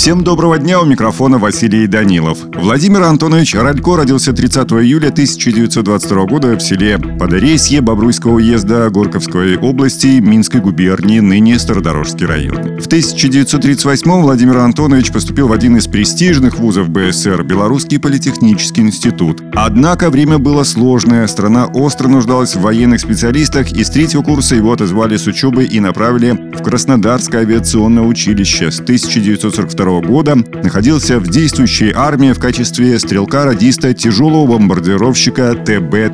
Всем доброго дня, у микрофона Василий Данилов. Владимир Антонович Радько родился 30 июля 1922 года в селе Подоресье Бобруйского уезда Горковской области Минской губернии, ныне Стародорожский район. В 1938 Владимир Антонович поступил в один из престижных вузов БССР – Белорусский политехнический институт. Однако время было сложное, страна остро нуждалась в военных специалистах, и с третьего курса его отозвали с учебы и направили в Краснодарское авиационное училище. С 1942 года находился в действующей армии в качестве стрелка-радиста тяжелого бомбардировщика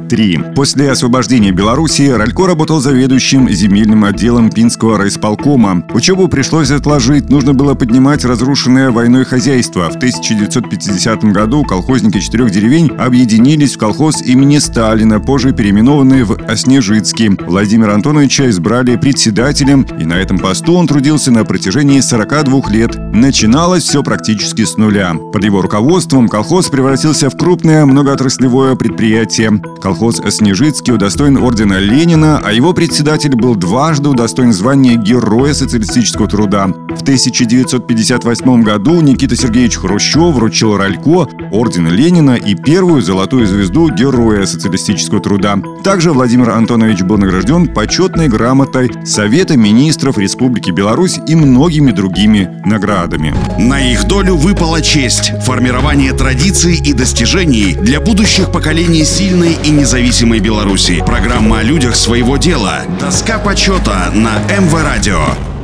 ТБ-3. После освобождения Беларуси Ралько работал заведующим земельным отделом Пинского райисполкома. Учебу пришлось отложить, нужно было поднимать разрушенное войной хозяйство. В 1950 году колхозники четырех деревень объединились в колхоз имени Сталина, позже переименованный в Оснежицкий. Владимира Антоновича избрали председателем, и на этом посту он трудился на протяжении 42 лет. Начинал Начиналось все практически с нуля. Под его руководством колхоз превратился в крупное многоотраслевое предприятие. Колхоз Снежицкий удостоен ордена Ленина, а его председатель был дважды удостоен звания Героя социалистического труда. В 1958 году Никита Сергеевич Хрущев вручил Ралько орден Ленина и первую золотую звезду Героя социалистического труда. Также Владимир Антонович был награжден почетной грамотой Совета министров Республики Беларусь и многими другими наградами. На их долю выпала честь – формирование традиций и достижений для будущих поколений сильной и независимой Беларуси. Программа о людях своего дела. Доска почета на МВ Радио.